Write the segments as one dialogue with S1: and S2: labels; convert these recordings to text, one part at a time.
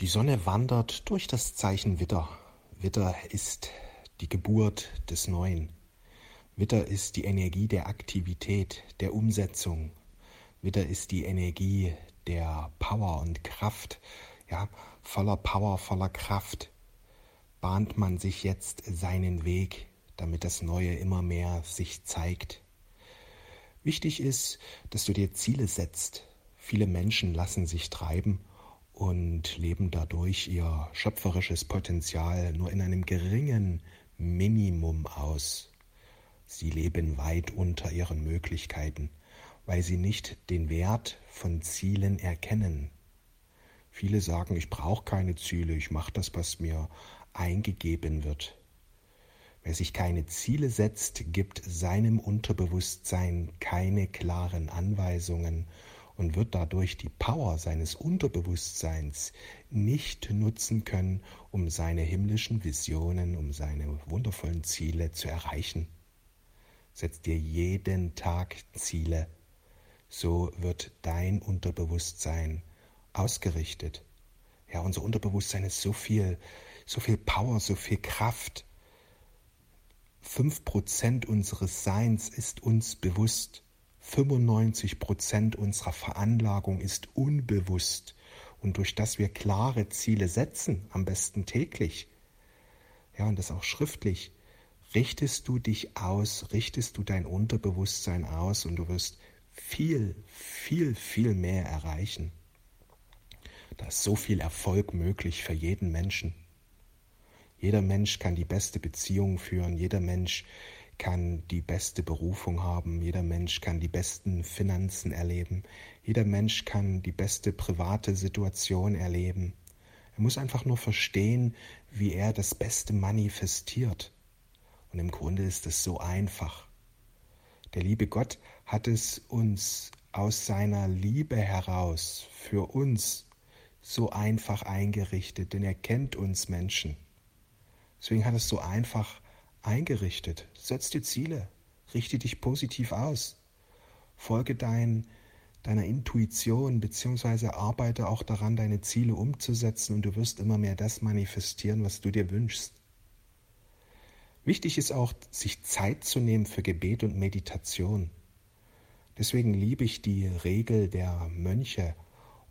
S1: Die Sonne wandert durch das Zeichen Witter. Witter ist die Geburt des Neuen. Witter ist die Energie der Aktivität, der Umsetzung. Witter ist die Energie der Power und Kraft. Ja, voller Power, voller Kraft bahnt man sich jetzt seinen Weg, damit das Neue immer mehr sich zeigt. Wichtig ist, dass du dir Ziele setzt. Viele Menschen lassen sich treiben und leben dadurch ihr schöpferisches Potenzial nur in einem geringen Minimum aus. Sie leben weit unter ihren Möglichkeiten, weil sie nicht den Wert von Zielen erkennen. Viele sagen, ich brauche keine Ziele, ich mache das, was mir eingegeben wird. Wer sich keine Ziele setzt, gibt seinem Unterbewusstsein keine klaren Anweisungen und wird dadurch die Power seines Unterbewusstseins nicht nutzen können, um seine himmlischen Visionen, um seine wundervollen Ziele zu erreichen. Setz dir jeden Tag Ziele, so wird dein Unterbewusstsein ausgerichtet. Ja, unser Unterbewusstsein ist so viel, so viel Power, so viel Kraft. Fünf Prozent unseres Seins ist uns bewusst. 95 Prozent unserer Veranlagung ist unbewusst und durch das wir klare Ziele setzen, am besten täglich, ja, und das auch schriftlich, richtest du dich aus, richtest du dein Unterbewusstsein aus und du wirst viel, viel, viel mehr erreichen. Da ist so viel Erfolg möglich für jeden Menschen. Jeder Mensch kann die beste Beziehung führen, jeder Mensch kann die beste Berufung haben, jeder Mensch kann die besten Finanzen erleben, jeder Mensch kann die beste private Situation erleben. Er muss einfach nur verstehen, wie er das Beste manifestiert. Und im Grunde ist es so einfach. Der liebe Gott hat es uns aus seiner Liebe heraus für uns so einfach eingerichtet, denn er kennt uns Menschen. Deswegen hat es so einfach eingerichtet. Setz dir Ziele, richte dich positiv aus, folge dein, deiner Intuition beziehungsweise arbeite auch daran, deine Ziele umzusetzen und du wirst immer mehr das manifestieren, was du dir wünschst. Wichtig ist auch, sich Zeit zu nehmen für Gebet und Meditation. Deswegen liebe ich die Regel der Mönche,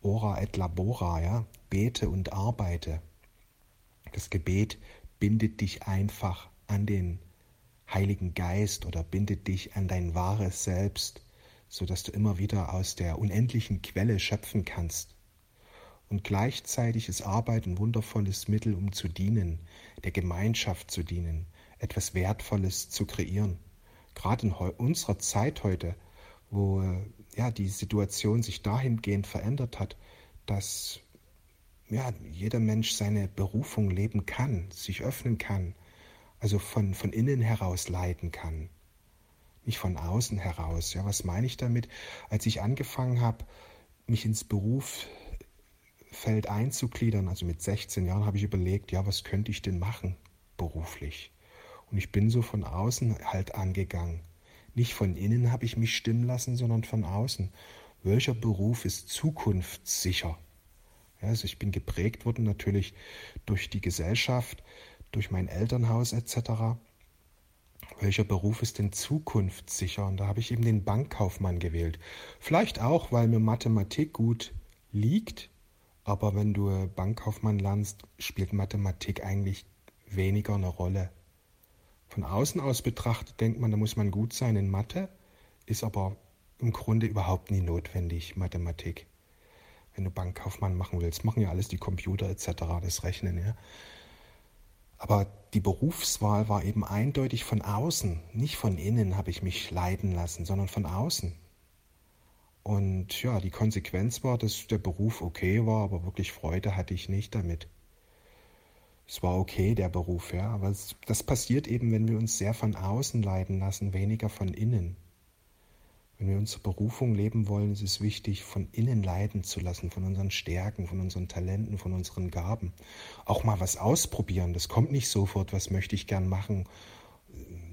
S1: ora et labora, ja, bete und arbeite. Das Gebet bindet dich einfach an den Heiligen Geist oder bindet dich an dein wahres Selbst, so dass du immer wieder aus der unendlichen Quelle schöpfen kannst. Und gleichzeitig ist Arbeit ein wundervolles Mittel, um zu dienen, der Gemeinschaft zu dienen, etwas Wertvolles zu kreieren. Gerade in unserer Zeit heute, wo ja, die Situation sich dahingehend verändert hat, dass ja, jeder Mensch seine Berufung leben kann, sich öffnen kann, also von, von innen heraus leiten kann, nicht von außen heraus. Ja, was meine ich damit? Als ich angefangen habe, mich ins Berufsfeld einzugliedern, also mit 16 Jahren, habe ich überlegt, ja, was könnte ich denn machen beruflich? Und ich bin so von außen halt angegangen. Nicht von innen habe ich mich stimmen lassen, sondern von außen. Welcher Beruf ist zukunftssicher? Also ich bin geprägt worden natürlich durch die Gesellschaft, durch mein Elternhaus etc. Welcher Beruf ist denn zukunftssicher? Und da habe ich eben den Bankkaufmann gewählt. Vielleicht auch, weil mir Mathematik gut liegt, aber wenn du Bankkaufmann lernst, spielt Mathematik eigentlich weniger eine Rolle. Von außen aus betrachtet denkt man, da muss man gut sein in Mathe, ist aber im Grunde überhaupt nie notwendig, Mathematik. Wenn du Bankkaufmann machen willst, machen ja alles die Computer etc., das Rechnen. Ja. Aber die Berufswahl war eben eindeutig von außen, nicht von innen habe ich mich leiden lassen, sondern von außen. Und ja, die Konsequenz war, dass der Beruf okay war, aber wirklich Freude hatte ich nicht damit. Es war okay, der Beruf, ja, aber das passiert eben, wenn wir uns sehr von außen leiden lassen, weniger von innen. Wenn wir unsere Berufung leben wollen, ist es wichtig, von innen leiden zu lassen, von unseren Stärken, von unseren Talenten, von unseren Gaben. Auch mal was ausprobieren. Das kommt nicht sofort, was möchte ich gern machen.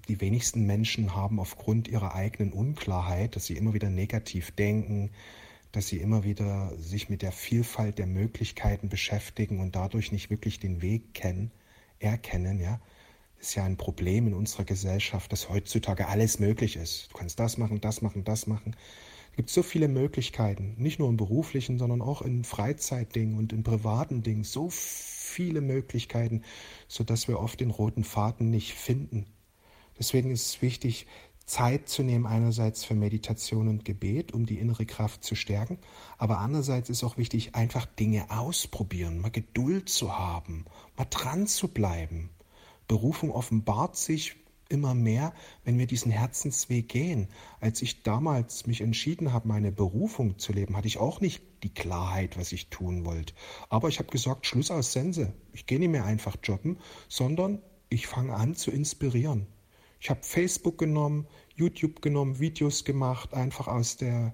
S1: Die wenigsten Menschen haben aufgrund ihrer eigenen Unklarheit, dass sie immer wieder negativ denken, dass sie immer wieder sich mit der Vielfalt der Möglichkeiten beschäftigen und dadurch nicht wirklich den Weg kennen, erkennen, ja. Ist ja ein Problem in unserer Gesellschaft, dass heutzutage alles möglich ist. Du kannst das machen, das machen, das machen. Es gibt so viele Möglichkeiten, nicht nur im beruflichen, sondern auch in Freizeitdingen und in privaten Dingen. So viele Möglichkeiten, sodass wir oft den roten Faden nicht finden. Deswegen ist es wichtig, Zeit zu nehmen, einerseits für Meditation und Gebet, um die innere Kraft zu stärken, aber andererseits ist auch wichtig, einfach Dinge ausprobieren, mal Geduld zu haben, mal dran zu bleiben. Berufung offenbart sich immer mehr, wenn wir diesen Herzensweg gehen. Als ich damals mich entschieden habe, meine Berufung zu leben, hatte ich auch nicht die Klarheit, was ich tun wollte. Aber ich habe gesagt, Schluss aus Sense. Ich gehe nicht mehr einfach jobben, sondern ich fange an zu inspirieren. Ich habe Facebook genommen, YouTube genommen, Videos gemacht, einfach aus der,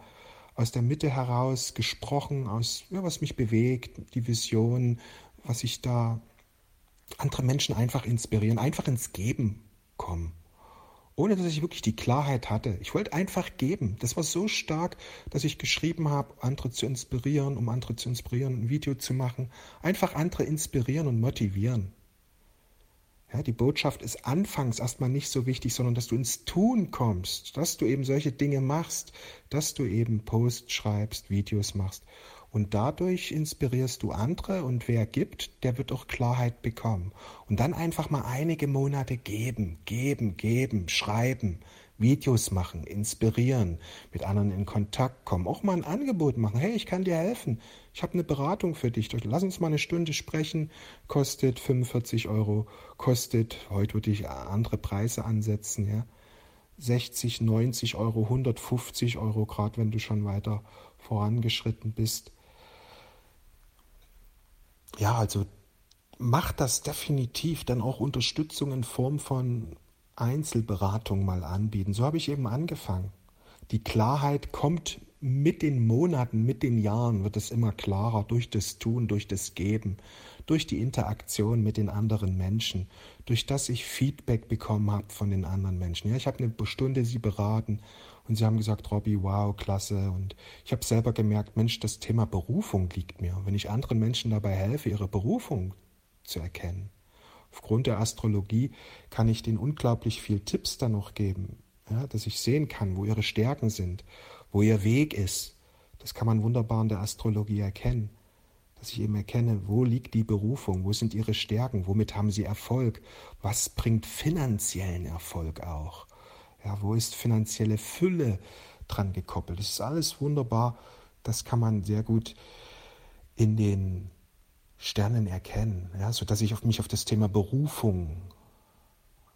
S1: aus der Mitte heraus gesprochen, aus ja, was mich bewegt, die Vision, was ich da andere Menschen einfach inspirieren, einfach ins Geben kommen. Ohne dass ich wirklich die Klarheit hatte. Ich wollte einfach geben. Das war so stark, dass ich geschrieben habe, andere zu inspirieren, um andere zu inspirieren, ein Video zu machen. Einfach andere inspirieren und motivieren. Ja, die Botschaft ist anfangs erstmal nicht so wichtig, sondern dass du ins Tun kommst, dass du eben solche Dinge machst, dass du eben Posts schreibst, Videos machst. Und dadurch inspirierst du andere und wer gibt, der wird auch Klarheit bekommen. Und dann einfach mal einige Monate geben, geben, geben, schreiben, Videos machen, inspirieren, mit anderen in Kontakt kommen, auch mal ein Angebot machen. Hey, ich kann dir helfen. Ich habe eine Beratung für dich. Lass uns mal eine Stunde sprechen. Kostet 45 Euro. Kostet, heute würde ich andere Preise ansetzen, ja. 60, 90 Euro, 150 Euro, gerade wenn du schon weiter vorangeschritten bist. Ja, also mach das definitiv dann auch Unterstützung in Form von Einzelberatung mal anbieten. So habe ich eben angefangen. Die Klarheit kommt mit den Monaten, mit den Jahren, wird es immer klarer durch das Tun, durch das Geben, durch die Interaktion mit den anderen Menschen, durch das ich Feedback bekommen habe von den anderen Menschen. Ja, ich habe eine Stunde sie beraten und sie haben gesagt, Robby, wow, klasse. Und ich habe selber gemerkt, Mensch, das Thema Berufung liegt mir. Wenn ich anderen Menschen dabei helfe, ihre Berufung zu erkennen, Aufgrund der Astrologie kann ich denen unglaublich viel Tipps dann noch geben, ja, dass ich sehen kann, wo ihre Stärken sind, wo ihr Weg ist. Das kann man wunderbar in der Astrologie erkennen. Dass ich eben erkenne, wo liegt die Berufung, wo sind ihre Stärken, womit haben sie Erfolg, was bringt finanziellen Erfolg auch. Ja, wo ist finanzielle Fülle dran gekoppelt. Das ist alles wunderbar. Das kann man sehr gut in den Sternen erkennen, ja, sodass ich auf mich auf das Thema Berufung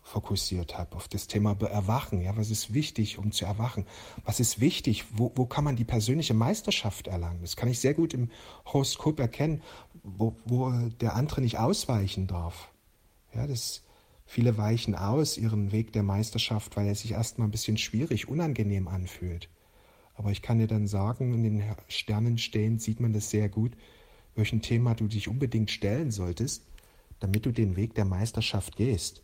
S1: fokussiert habe, auf das Thema Erwachen. Ja, was ist wichtig, um zu erwachen? Was ist wichtig? Wo, wo kann man die persönliche Meisterschaft erlangen? Das kann ich sehr gut im Horoskop erkennen, wo, wo der andere nicht ausweichen darf. Ja, das, viele weichen aus ihren Weg der Meisterschaft, weil er sich erstmal ein bisschen schwierig, unangenehm anfühlt. Aber ich kann dir dann sagen, in den Sternen stehen, sieht man das sehr gut, welchem Thema du dich unbedingt stellen solltest, damit du den Weg der Meisterschaft gehst.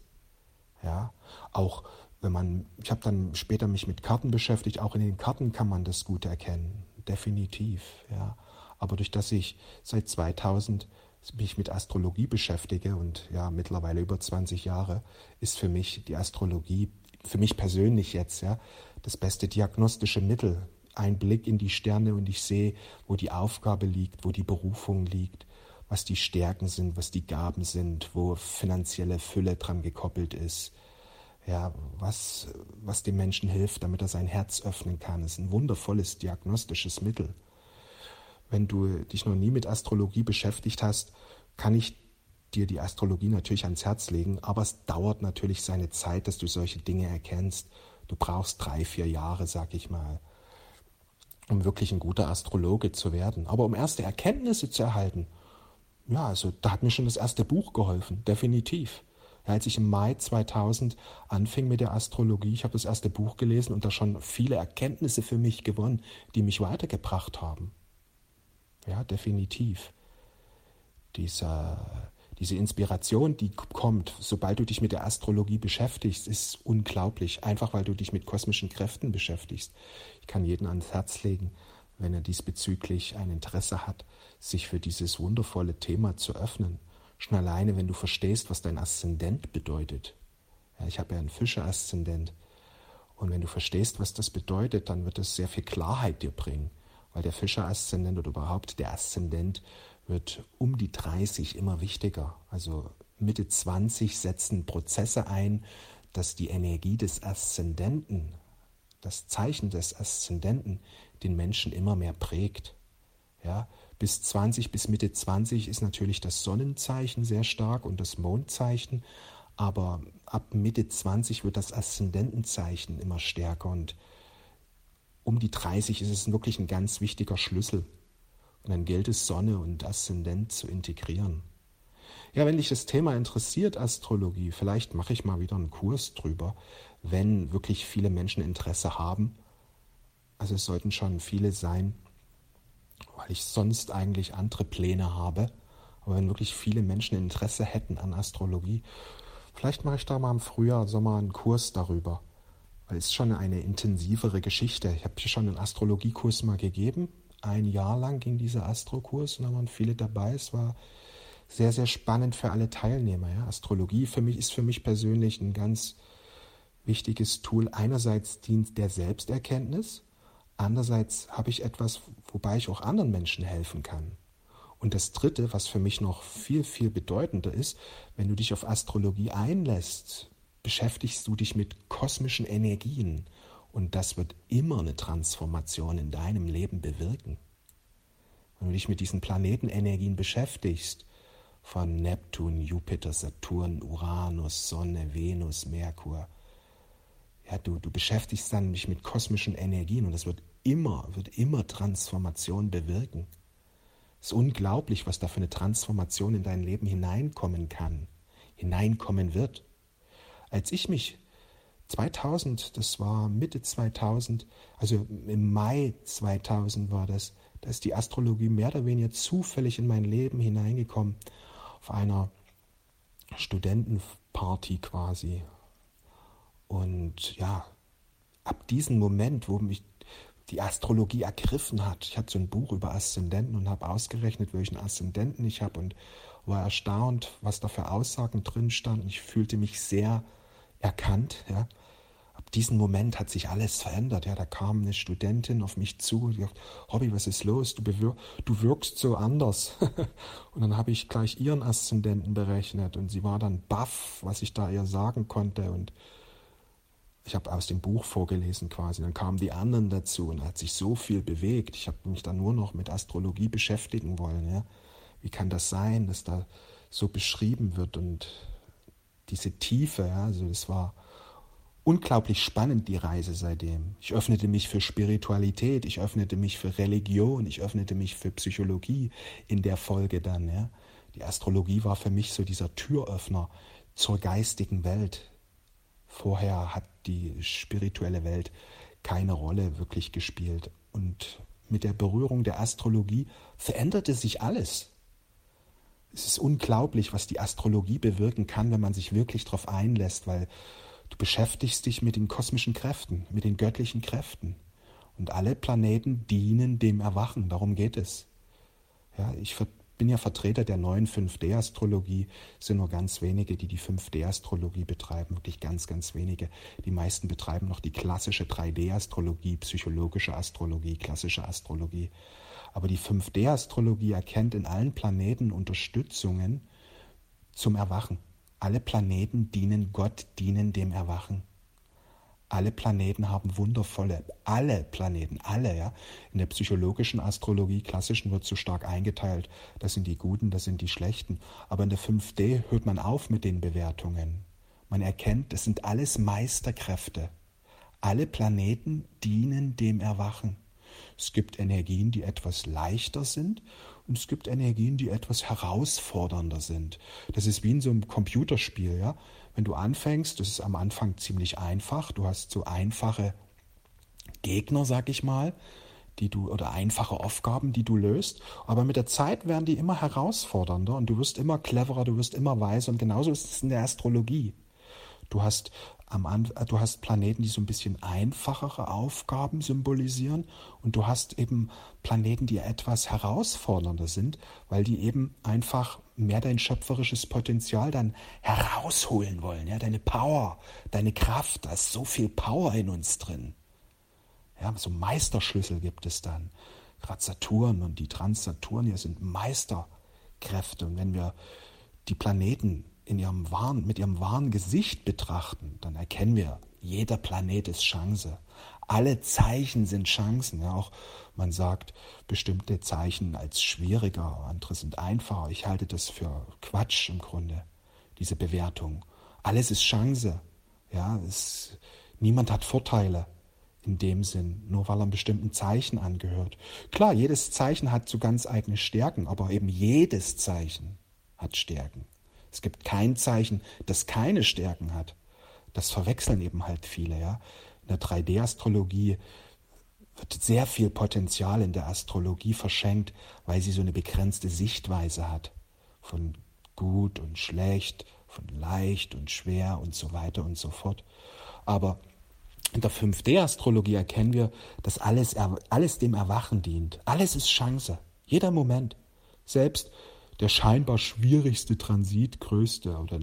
S1: Ja, auch wenn man, ich habe dann später mich mit Karten beschäftigt, auch in den Karten kann man das gut erkennen, definitiv. Ja, aber durch das ich seit 2000 mich mit Astrologie beschäftige und ja mittlerweile über 20 Jahre, ist für mich die Astrologie, für mich persönlich jetzt ja, das beste diagnostische Mittel, ein Blick in die Sterne und ich sehe, wo die Aufgabe liegt, wo die Berufung liegt, was die Stärken sind, was die Gaben sind, wo finanzielle Fülle dran gekoppelt ist. Ja, was, was dem Menschen hilft, damit er sein Herz öffnen kann, ist ein wundervolles diagnostisches Mittel. Wenn du dich noch nie mit Astrologie beschäftigt hast, kann ich dir die Astrologie natürlich ans Herz legen, aber es dauert natürlich seine Zeit, dass du solche Dinge erkennst. Du brauchst drei, vier Jahre, sag ich mal um wirklich ein guter Astrologe zu werden. Aber um erste Erkenntnisse zu erhalten, ja, also da hat mir schon das erste Buch geholfen, definitiv. Ja, als ich im Mai 2000 anfing mit der Astrologie, ich habe das erste Buch gelesen und da schon viele Erkenntnisse für mich gewonnen, die mich weitergebracht haben. Ja, definitiv. Dieser diese Inspiration, die kommt, sobald du dich mit der Astrologie beschäftigst, ist unglaublich. Einfach weil du dich mit kosmischen Kräften beschäftigst. Ich kann jeden ans Herz legen, wenn er diesbezüglich ein Interesse hat, sich für dieses wundervolle Thema zu öffnen. Schon alleine, wenn du verstehst, was dein Aszendent bedeutet. Ja, ich habe ja einen Fische-Aszendent. Und wenn du verstehst, was das bedeutet, dann wird es sehr viel Klarheit dir bringen. Weil der Fischer-Aszendent oder überhaupt der Aszendent wird um die 30 immer wichtiger. Also Mitte 20 setzen Prozesse ein, dass die Energie des Aszendenten, das Zeichen des Aszendenten, den Menschen immer mehr prägt. Ja, bis 20, bis Mitte 20 ist natürlich das Sonnenzeichen sehr stark und das Mondzeichen, aber ab Mitte 20 wird das Aszendentenzeichen immer stärker und um die 30 ist es wirklich ein ganz wichtiger Schlüssel. Und dann gilt es, Sonne und Aszendent zu integrieren. Ja, wenn dich das Thema interessiert, Astrologie, vielleicht mache ich mal wieder einen Kurs drüber, wenn wirklich viele Menschen Interesse haben. Also es sollten schon viele sein, weil ich sonst eigentlich andere Pläne habe. Aber wenn wirklich viele Menschen Interesse hätten an Astrologie, vielleicht mache ich da mal im Frühjahr, Sommer einen Kurs darüber. Weil es ist schon eine intensivere Geschichte. Ich habe hier schon einen Astrologiekurs mal gegeben. Ein Jahr lang ging dieser Astrokurs und da waren viele dabei. Es war sehr, sehr spannend für alle Teilnehmer. Ja. Astrologie für mich ist für mich persönlich ein ganz wichtiges Tool. Einerseits dient der Selbsterkenntnis, andererseits habe ich etwas, wobei ich auch anderen Menschen helfen kann. Und das Dritte, was für mich noch viel, viel bedeutender ist, wenn du dich auf Astrologie einlässt, beschäftigst du dich mit kosmischen Energien und das wird immer eine Transformation in deinem Leben bewirken. Wenn du dich mit diesen Planetenenergien beschäftigst, von Neptun, Jupiter, Saturn, Uranus, Sonne, Venus, Merkur. Ja, du, du beschäftigst dann dich mit kosmischen Energien und das wird immer, wird immer Transformation bewirken. Es ist unglaublich, was da für eine Transformation in dein Leben hineinkommen kann, hineinkommen wird. Als ich mich 2000, das war Mitte 2000, also im Mai 2000 war das, da ist die Astrologie mehr oder weniger zufällig in mein Leben hineingekommen auf einer Studentenparty quasi. Und ja, ab diesem Moment, wo mich die Astrologie ergriffen hat, ich hatte so ein Buch über Aszendenten und habe ausgerechnet, welchen Aszendenten ich habe und war erstaunt, was da für Aussagen drin standen. Ich fühlte mich sehr erkannt, ja ab diesem Moment hat sich alles verändert. Ja, da kam eine Studentin auf mich zu und gesagt, Hobby, was ist los? Du, du wirkst so anders. und dann habe ich gleich ihren Aszendenten berechnet und sie war dann baff, was ich da ihr sagen konnte und ich habe aus dem Buch vorgelesen quasi. Dann kamen die anderen dazu und hat sich so viel bewegt. Ich habe mich dann nur noch mit Astrologie beschäftigen wollen. Ja. Wie kann das sein, dass da so beschrieben wird und diese Tiefe, ja, also das war unglaublich spannend, die Reise seitdem. Ich öffnete mich für Spiritualität, ich öffnete mich für Religion, ich öffnete mich für Psychologie in der Folge dann. Ja. Die Astrologie war für mich so dieser Türöffner zur geistigen Welt. Vorher hat die spirituelle Welt keine Rolle wirklich gespielt. Und mit der Berührung der Astrologie veränderte sich alles. Es ist unglaublich, was die Astrologie bewirken kann, wenn man sich wirklich darauf einlässt, weil Du beschäftigst dich mit den kosmischen Kräften, mit den göttlichen Kräften. Und alle Planeten dienen dem Erwachen, darum geht es. Ja, ich bin ja Vertreter der neuen 5D-Astrologie. Es sind nur ganz wenige, die die 5D-Astrologie betreiben, wirklich ganz, ganz wenige. Die meisten betreiben noch die klassische 3D-Astrologie, psychologische Astrologie, klassische Astrologie. Aber die 5D-Astrologie erkennt in allen Planeten Unterstützungen zum Erwachen. Alle Planeten dienen Gott, dienen dem Erwachen. Alle Planeten haben wundervolle, alle Planeten, alle, ja. In der psychologischen Astrologie, klassischen, wird so stark eingeteilt. Das sind die Guten, das sind die Schlechten. Aber in der 5D hört man auf mit den Bewertungen. Man erkennt, das sind alles Meisterkräfte. Alle Planeten dienen dem Erwachen. Es gibt Energien, die etwas leichter sind und es gibt Energien, die etwas herausfordernder sind. Das ist wie in so einem Computerspiel, ja. Wenn du anfängst, das ist am Anfang ziemlich einfach. Du hast so einfache Gegner, sag ich mal, die du oder einfache Aufgaben, die du löst. Aber mit der Zeit werden die immer herausfordernder und du wirst immer cleverer, du wirst immer weiser und genauso ist es in der Astrologie. Du hast du hast Planeten, die so ein bisschen einfachere Aufgaben symbolisieren und du hast eben Planeten, die etwas herausfordernder sind, weil die eben einfach mehr dein schöpferisches Potenzial dann herausholen wollen, ja, deine Power, deine Kraft, da ist so viel Power in uns drin. Ja, so Meisterschlüssel gibt es dann. Gerade Saturn und die Trans-Saturnier sind Meisterkräfte und wenn wir die Planeten in ihrem wahren, mit ihrem wahren Gesicht betrachten, dann erkennen wir, jeder Planet ist Chance. Alle Zeichen sind Chancen. Ja, auch man sagt bestimmte Zeichen als schwieriger, andere sind einfacher. Ich halte das für Quatsch im Grunde, diese Bewertung. Alles ist Chance. Ja, es, niemand hat Vorteile in dem Sinn, nur weil er einem bestimmten Zeichen angehört. Klar, jedes Zeichen hat so ganz eigene Stärken, aber eben jedes Zeichen hat Stärken. Es gibt kein Zeichen, das keine Stärken hat. Das verwechseln eben halt viele. Ja? In der 3D-Astrologie wird sehr viel Potenzial in der Astrologie verschenkt, weil sie so eine begrenzte Sichtweise hat. Von gut und schlecht, von leicht und schwer und so weiter und so fort. Aber in der 5D-Astrologie erkennen wir, dass alles, alles dem Erwachen dient. Alles ist Chance. Jeder Moment. Selbst der scheinbar schwierigste Transit, größte oder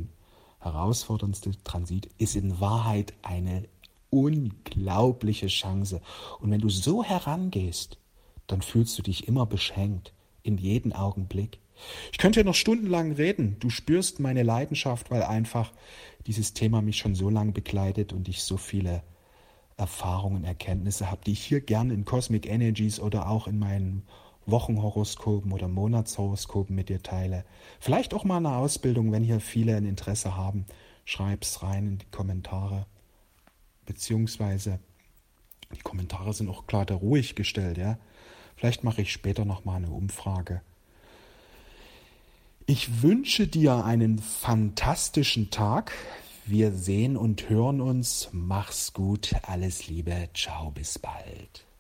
S1: herausforderndste Transit, ist in Wahrheit eine unglaubliche Chance. Und wenn du so herangehst, dann fühlst du dich immer beschenkt, in jedem Augenblick. Ich könnte ja noch stundenlang reden. Du spürst meine Leidenschaft, weil einfach dieses Thema mich schon so lange begleitet und ich so viele Erfahrungen, Erkenntnisse habe, die ich hier gerne in Cosmic Energies oder auch in meinen Wochenhoroskopen oder Monatshoroskopen mit dir teile. Vielleicht auch mal eine Ausbildung, wenn hier viele ein Interesse haben. Schreib's rein in die Kommentare. Beziehungsweise die Kommentare sind auch klar da ruhig gestellt, ja. Vielleicht mache ich später noch mal eine Umfrage. Ich wünsche dir einen fantastischen Tag. Wir sehen und hören uns. Mach's gut. Alles Liebe. Ciao, bis bald.